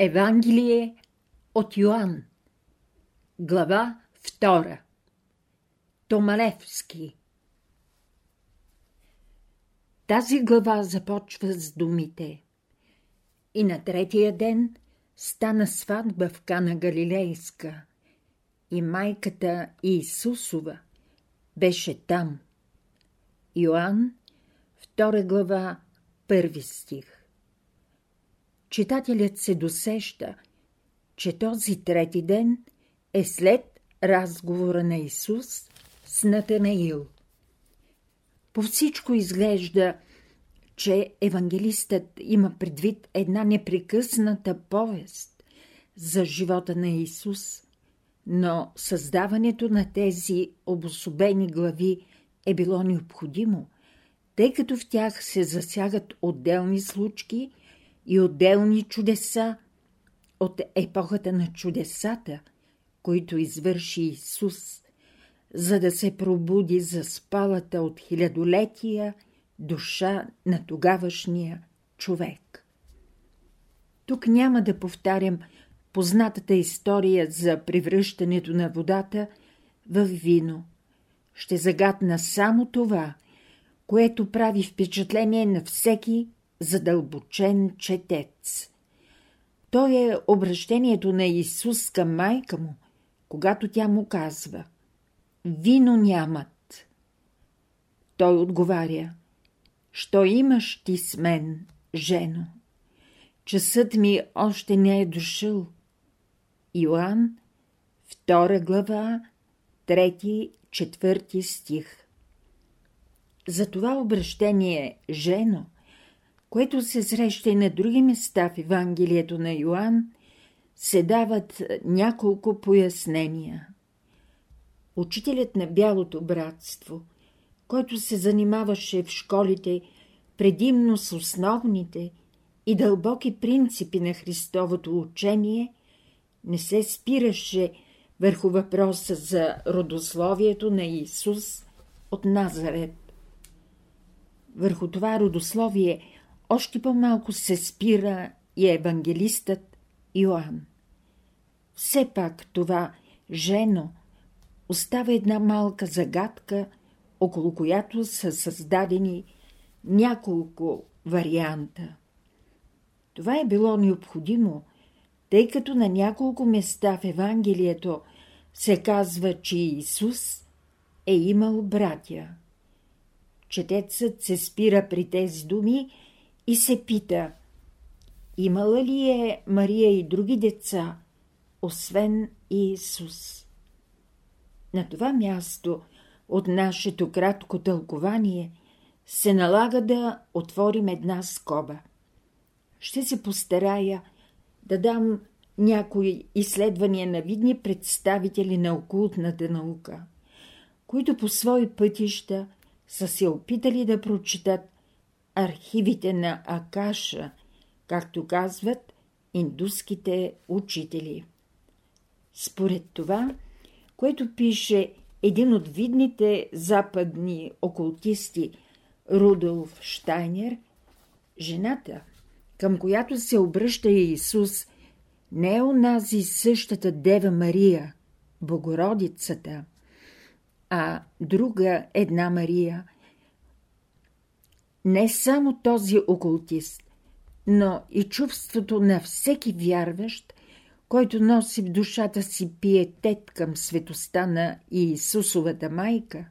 Евангелие от Йоанн Глава 2 Томалевски. Тази глава започва с думите. И на третия ден стана сватба в Кана Галилейска и майката Иисусова беше там. Йоанн, 2 глава, първи стих читателят се досеща, че този трети ден е след разговора на Исус с Натанаил. По всичко изглежда, че евангелистът има предвид една непрекъсната повест за живота на Исус, но създаването на тези обособени глави е било необходимо, тъй като в тях се засягат отделни случки – и отделни чудеса от епохата на чудесата, които извърши Исус, за да се пробуди за спалата от хилядолетия душа на тогавашния човек. Тук няма да повтарям познатата история за превръщането на водата в вино. Ще загадна само това, което прави впечатление на всеки задълбочен четец. То е обращението на Исус към майка му, когато тя му казва «Вино нямат». Той отговаря «Що имаш ти с мен, жено? Часът ми още не е дошъл». Йоанн, 2 глава, 3-4 стих. За това обращение «жено» – което се среща и на други места в Евангелието на Йоанн, се дават няколко пояснения. Учителят на Бялото братство, който се занимаваше в школите предимно с основните и дълбоки принципи на Христовото учение, не се спираше върху въпроса за родословието на Исус от Назарет. Върху това родословие – още по-малко се спира и евангелистът Йоанн. Все пак това жено остава една малка загадка, около която са създадени няколко варианта. Това е било необходимо, тъй като на няколко места в Евангелието се казва, че Исус е имал братя. Четецът се спира при тези думи и се пита имала ли е Мария и други деца, освен Иисус. На това място от нашето кратко тълкование се налага да отворим една скоба. Ще се постарая да дам някои изследвания на видни представители на окултната наука, които по свои пътища са се опитали да прочитат архивите на Акаша, както казват индуските учители. Според това, което пише един от видните западни окултисти Рудолф Штайнер, жената, към която се обръща Иисус, не е онази същата Дева Мария, Богородицата, а друга една Мария – не само този окултист, но и чувството на всеки вярващ, който носи в душата си пиетет към светоста на Иисусовата майка,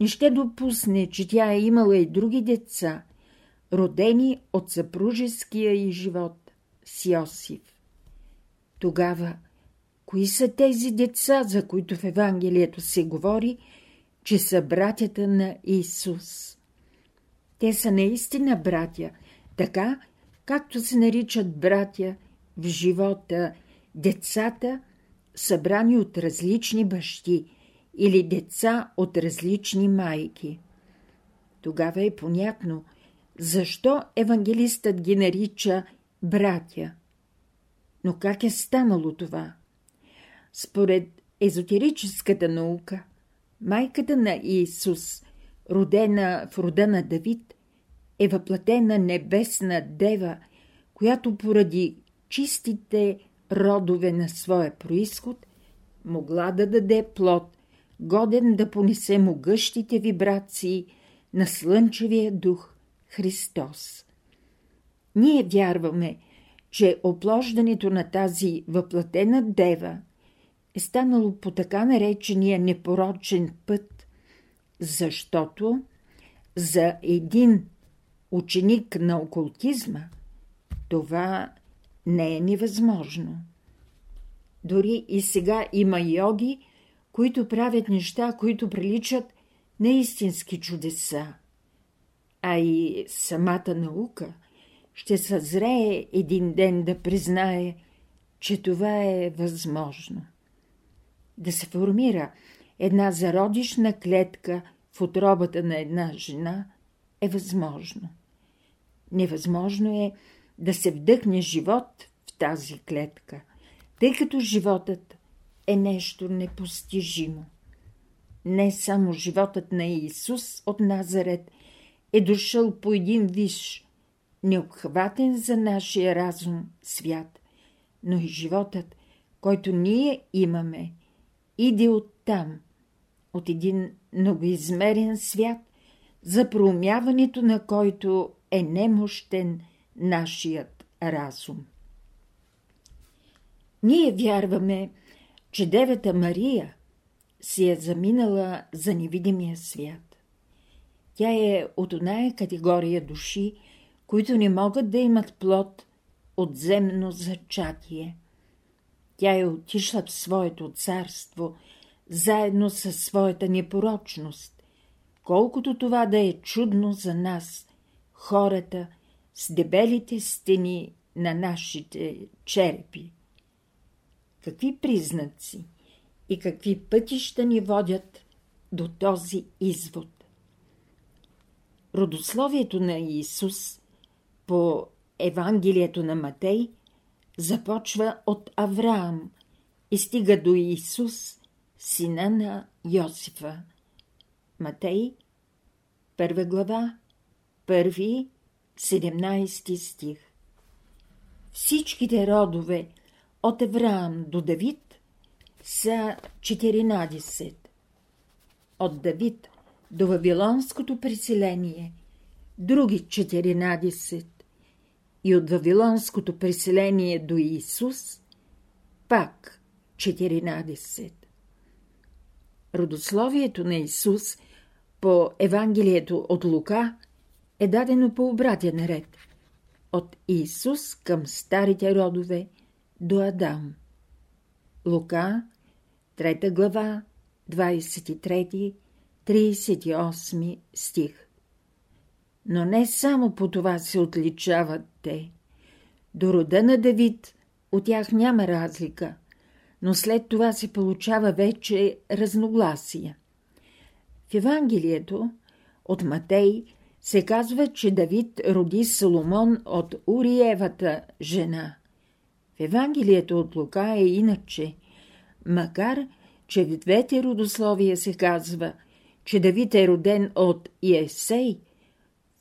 не ще допусне, че тя е имала и други деца, родени от съпружеския и живот с Йосиф. Тогава, кои са тези деца, за които в Евангелието се говори, че са братята на Исус? Те са наистина братя, така както се наричат братя в живота децата, събрани от различни бащи или деца от различни майки. Тогава е понятно, защо евангелистът ги нарича братя. Но как е станало това? Според езотерическата наука, майката на Иисус, родена в рода на Давид, е въплатена небесна дева, която поради чистите родове на своя происход, могла да даде плод, годен да понесе могъщите вибрации на Слънчевия дух Христос. Ние вярваме, че оплождането на тази въплатена дева е станало по така наречения непорочен път, защото за един ученик на окултизма това не е невъзможно. Дори и сега има йоги, които правят неща, които приличат на истински чудеса. А и самата наука ще съзрее един ден да признае, че това е възможно. Да се формира една зародишна клетка в отробата на една жена е възможно. Невъзможно е да се вдъхне живот в тази клетка, тъй като животът е нещо непостижимо. Не само животът на Исус от Назарет е дошъл по един виш, необхватен за нашия разум свят, но и животът, който ние имаме, иде от там, от един многоизмерен свят, за проумяването на който е немощен нашият разум. Ние вярваме, че Девета Мария си е заминала за невидимия свят. Тя е от оная категория души, които не могат да имат плод от земно зачатие. Тя е отишла в своето царство, заедно със своята непорочност, колкото това да е чудно за нас, хората, с дебелите стени на нашите черепи. Какви признаци и какви пътища ни водят до този извод? Родословието на Исус по Евангелието на Матей започва от Авраам и стига до Исус, сина на Йосифа. Матей, първа глава, първи 17 стих. Всичките родове от Евраам до Давид са 14. От Давид до Вавилонското преселение други 14. И от Вавилонското преселение до Исус пак 14. Родословието на Исус по Евангелието от Лука – е дадено по обратен ред от Исус към старите родове до Адам. Лука, 3 глава, 23-38 стих. Но не само по това се отличават те. До рода на Давид от тях няма разлика, но след това се получава вече разногласие. В Евангелието от Матей – се казва, че Давид роди Соломон от Уриевата жена. В Евангелието от Лука е иначе, макар че в двете родословия се казва, че Давид е роден от Иесей,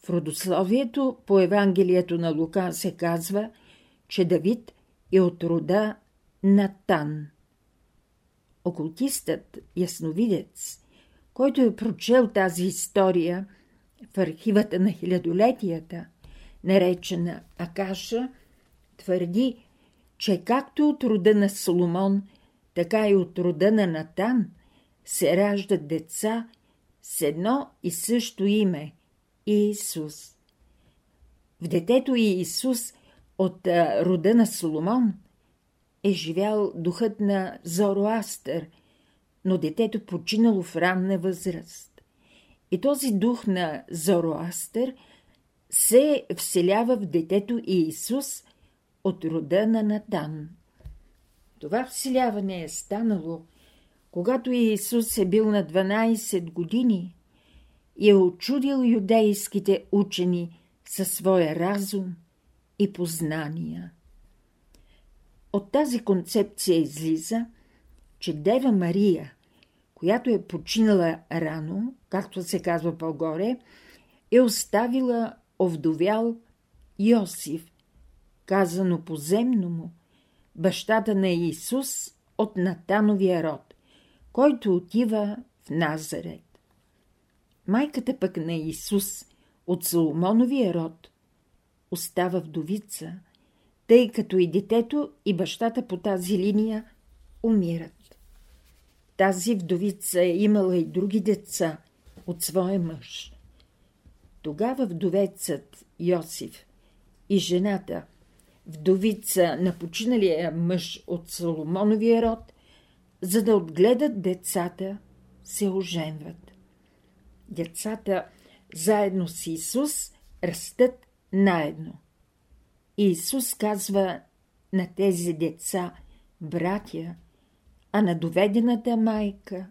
в родословието по Евангелието на Лука се казва, че Давид е от рода Натан. Окултистът, ясновидец, който е прочел тази история – в архивата на хилядолетията, наречена Акаша, твърди, че както от рода на Соломон, така и от рода на Натан се раждат деца с едно и също име – Иисус. В детето Иисус от рода на Соломон е живял духът на Зороастър, но детето починало в ранна възраст. И този дух на Зороастър се вселява в детето Иисус от рода на Натан. Това вселяване е станало, когато Иисус е бил на 12 години и е очудил юдейските учени със своя разум и познания. От тази концепция излиза, че Дева Мария – която е починала рано, както се казва по-горе, е оставила овдовял Йосиф, казано поземно му, бащата на Исус от Натановия род, който отива в Назарет. Майката пък на Исус от Соломоновия род остава вдовица, тъй като и детето и бащата по тази линия умират. Тази вдовица е имала и други деца от своя мъж. Тогава вдовецът Йосиф и жената, вдовица на починалия мъж от Соломоновия род, за да отгледат децата, се оженват. Децата заедно с Исус растат наедно. Исус казва на тези деца братя, а на доведената майка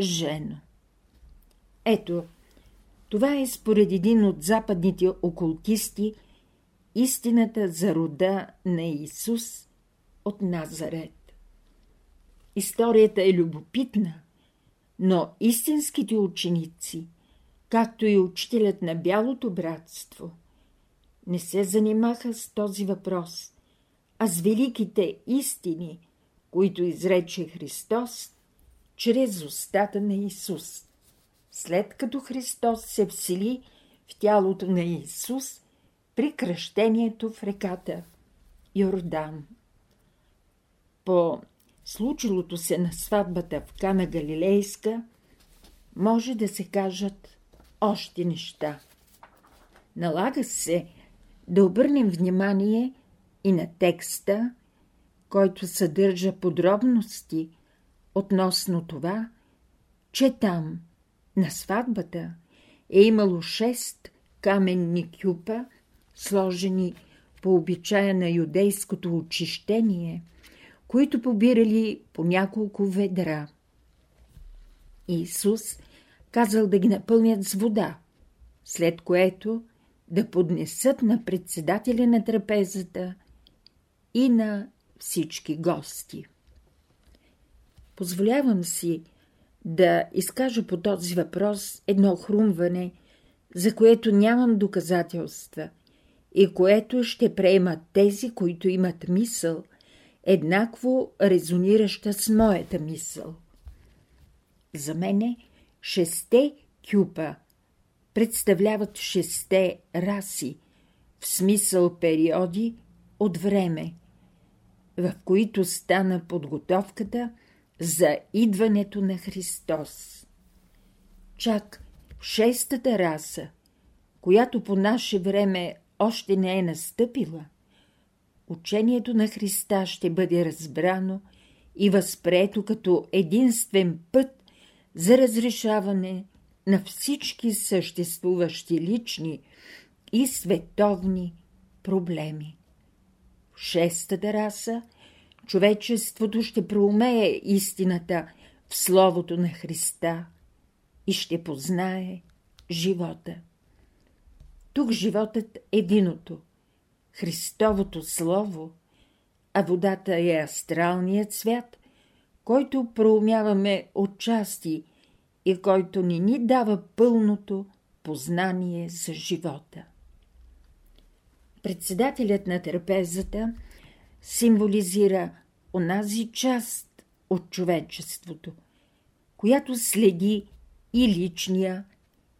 жено. Ето, това е според един от западните окултисти истината за рода на Исус от Назарет. Историята е любопитна, но истинските ученици, както и учителят на Бялото братство, не се занимаха с този въпрос, а с великите истини, които изрече Христос чрез устата на Исус. След като Христос се всели в тялото на Исус при кръщението в реката Йордан. По случилото се на сватбата в Кана Галилейска може да се кажат още неща. Налага се да обърнем внимание и на текста, който съдържа подробности относно това, че там, на сватбата, е имало шест каменни кюпа, сложени по обичая на юдейското очищение, които побирали по няколко ведра. Исус казал да ги напълнят с вода, след което да поднесат на председателя на трапезата и на всички гости. Позволявам си да изкажа по този въпрос едно хрумване, за което нямам доказателства и което ще приемат тези, които имат мисъл, еднакво резонираща с моята мисъл. За мене шесте кюпа представляват шесте раси, в смисъл периоди от време, в които стана подготовката за идването на Христос. Чак шестата раса, която по наше време още не е настъпила, учението на Христа ще бъде разбрано и възпрето като единствен път за разрешаване на всички съществуващи лични и световни проблеми. В шестата раса човечеството ще проумее истината в Словото на Христа и ще познае живота. Тук животът е виното, Христовото Слово, а водата е астралният свят, който проумяваме отчасти и който ни ни дава пълното познание за живота. Председателят на трапезата символизира онази част от човечеството, която следи и личния,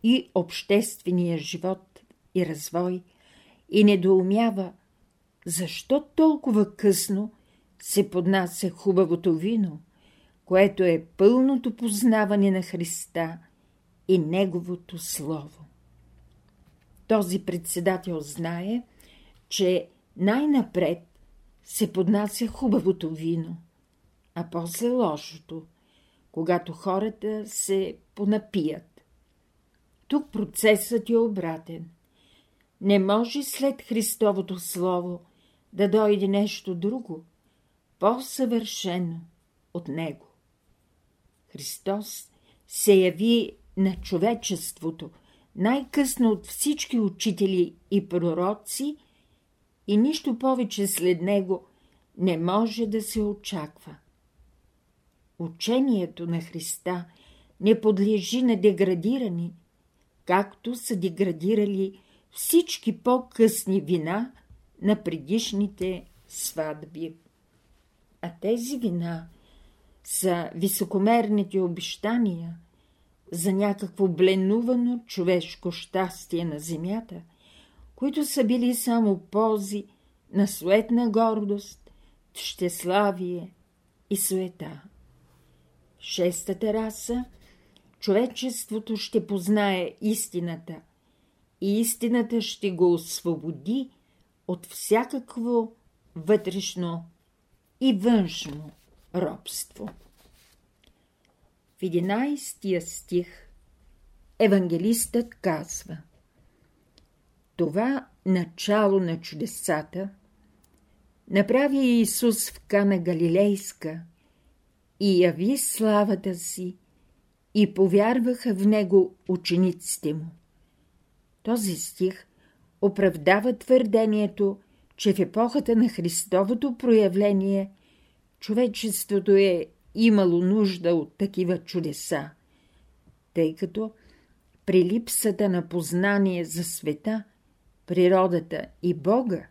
и обществения живот и развой и недоумява, защо толкова късно се поднася хубавото вино – което е пълното познаване на Христа и Неговото Слово. Този председател знае, че най-напред се поднася хубавото вино, а после лошото, когато хората се понапият. Тук процесът е обратен. Не може след Христовото Слово да дойде нещо друго, по-съвършено от него. Христос се яви на човечеството най-късно от всички учители и пророци и нищо повече след него не може да се очаква. Учението на Христа не подлежи на деградиране, както са деградирали всички по-късни вина на предишните сватби. А тези вина са високомерните обещания за някакво бленувано човешко щастие на земята, които са били само ползи на суетна гордост, щеславие и суета. Шестата раса човечеството ще познае истината и истината ще го освободи от всякакво вътрешно и външно робство. В 11 стих евангелистът казва Това начало на чудесата направи Исус в Кана Галилейска и яви славата си и повярваха в него учениците му. Този стих оправдава твърдението, че в епохата на Христовото проявление човечеството е имало нужда от такива чудеса, тъй като при липсата на познание за света, природата и Бога,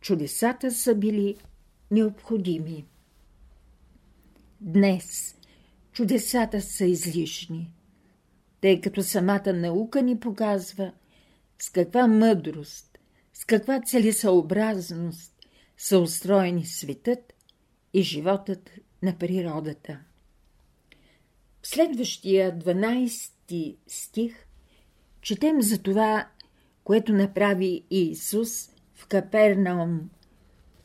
чудесата са били необходими. Днес чудесата са излишни, тъй като самата наука ни показва с каква мъдрост, с каква целесъобразност са устроени светът и животът на природата. В следващия 12 стих четем за това, което направи Иисус в Капернаум,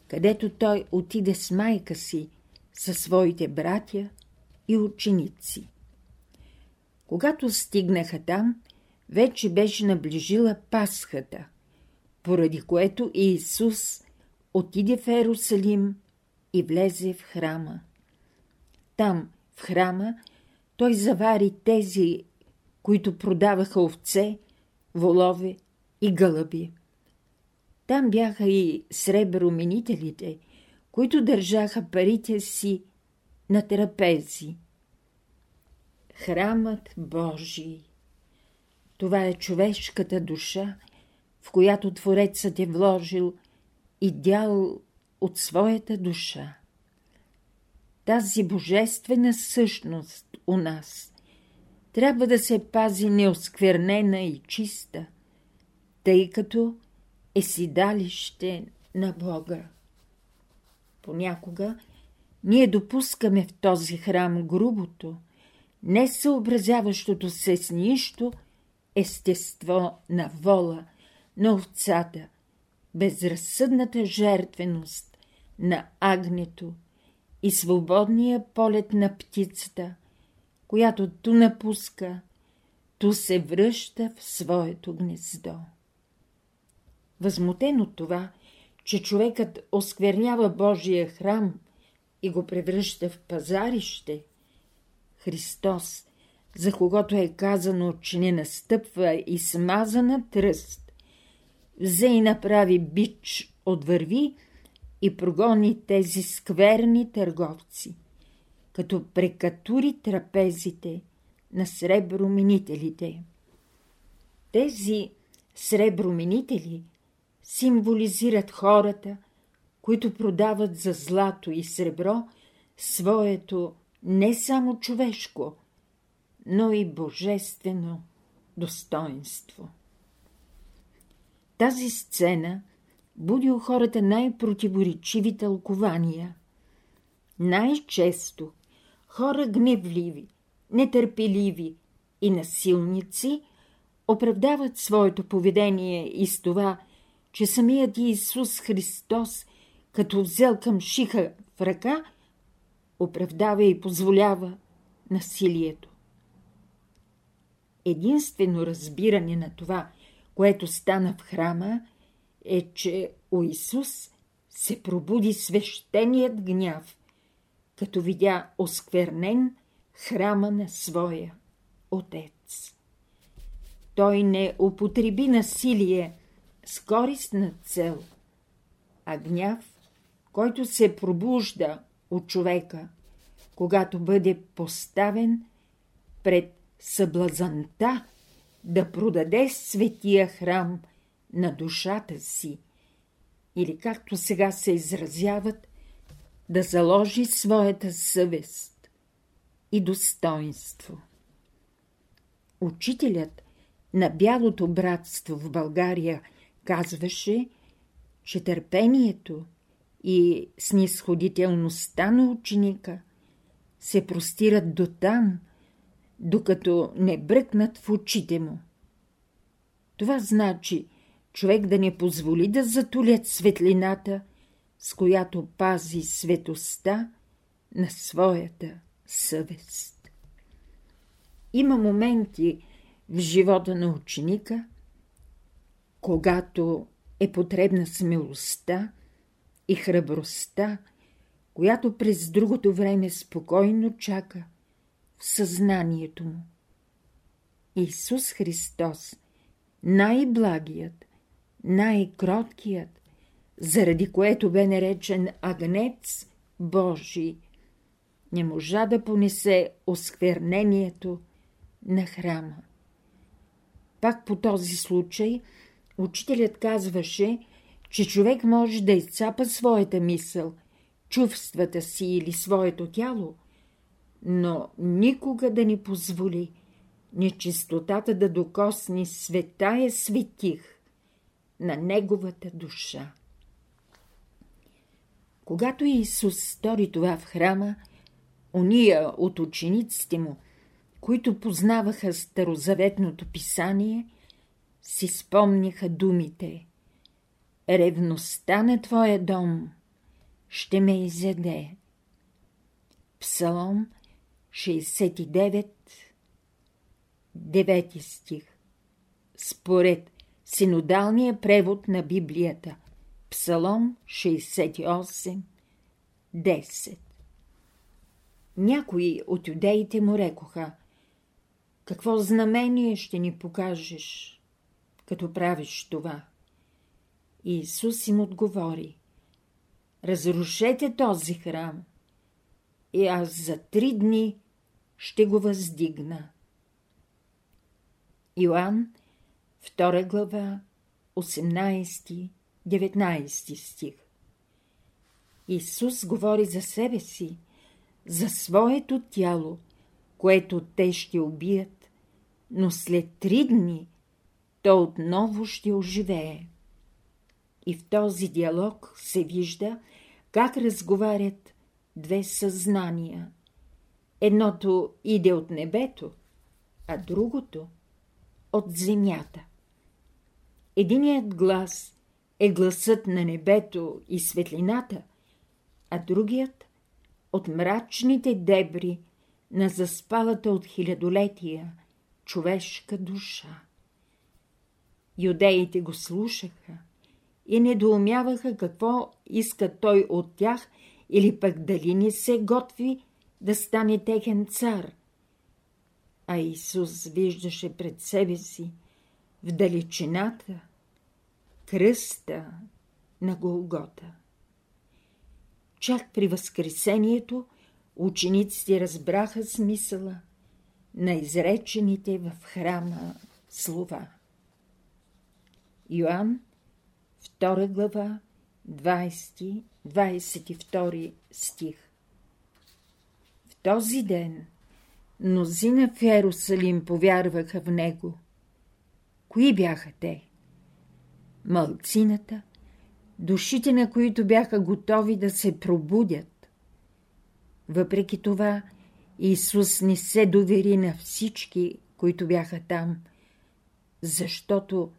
където той отиде с майка си, със своите братя и ученици. Когато стигнаха там, вече беше наближила Пасхата, поради което Иисус отиде в Ерусалим и влезе в храма. Там, в храма, той завари тези, които продаваха овце, волове и гълъби. Там бяха и среброминителите, които държаха парите си на трапези. Храмът Божий Това е човешката душа, в която Творецът е вложил идеал от своята душа. Тази божествена същност у нас трябва да се пази неосквернена и чиста, тъй като е седалище на Бога. Понякога ние допускаме в този храм грубото, не съобразяващото се с нищо естество на вола, на овцата, безразсъдната жертвеност на агнето и свободния полет на птицата, която ту напуска, ту се връща в своето гнездо. Възмутен от това, че човекът осквернява Божия храм и го превръща в пазарище, Христос, за когото е казано, че не настъпва и смазана тръст, взе и направи бич от върви и прогони тези скверни търговци, като прекатури трапезите на среброминителите. Тези среброминители символизират хората, които продават за злато и сребро своето не само човешко, но и божествено достоинство. Тази сцена буди у хората най-противоречиви тълкования. Най-често хора гневливи, нетърпеливи и насилници оправдават своето поведение и с това, че самият Иисус Христос, като взел към шиха в ръка, оправдава и позволява насилието. Единствено разбиране на това – което стана в храма, е, че у Исус се пробуди свещеният гняв, като видя осквернен храма на своя Отец. Той не употреби насилие с користна цел, а гняв, който се пробужда от човека, когато бъде поставен пред съблазанта да продаде светия храм на душата си или както сега се изразяват, да заложи своята съвест и достоинство. Учителят на Бялото братство в България казваше, че търпението и снисходителността на ученика се простират до там, докато не бръкнат в очите му. Това значи човек да не позволи да затулят светлината, с която пази светостта на своята съвест. Има моменти в живота на ученика, когато е потребна смелостта и храбростта, която през другото време спокойно чака в съзнанието му. Исус Христос, най-благият, най-кроткият, заради което бе наречен Агнец Божий, не можа да понесе осквернението на храма. Пак по този случай учителят казваше, че човек може да изцапа своята мисъл, чувствата си или своето тяло, но никога да не позволи нечистотата да докосни светая светих на неговата душа. Когато Исус стори това в храма, ония от учениците му, които познаваха старозаветното писание, си спомниха думите Ревността на твоя дом ще ме изяде. Псалом 69, 9 стих Според синодалния превод на Библията Псалом 68, 10 Някои от юдеите му рекоха Какво знамение ще ни покажеш, като правиш това? И Исус им отговори Разрушете този храм и аз за три дни ще го въздигна. Йоанн, 2 глава, 18-19 стих Исус говори за себе си, за своето тяло, което те ще убият, но след три дни то отново ще оживее. И в този диалог се вижда как разговарят две съзнания. Едното иде от небето, а другото от земята. Единият глас е гласът на небето и светлината, а другият от мрачните дебри на заспалата от хилядолетия човешка душа. Юдеите го слушаха и недоумяваха какво иска той от тях или пък дали не се готви да стане техен цар. А Исус виждаше пред себе си в далечината кръста на Голгота. Чак при Възкресението учениците разбраха смисъла на изречените в храма слова. Йоанн, 2 глава, 20-22 стих В този ден мнозина в Ерусалим повярваха в него. Кои бяха те? Малцината, душите на които бяха готови да се пробудят. Въпреки това, Исус не се довери на всички, които бяха там, защото,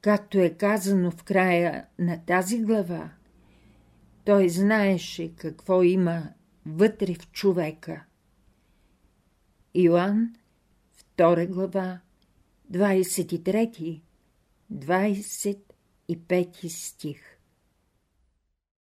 както е казано в края на тази глава, той знаеше какво има вътре в човека. Иоанн, 2 глава, 23, 25 стих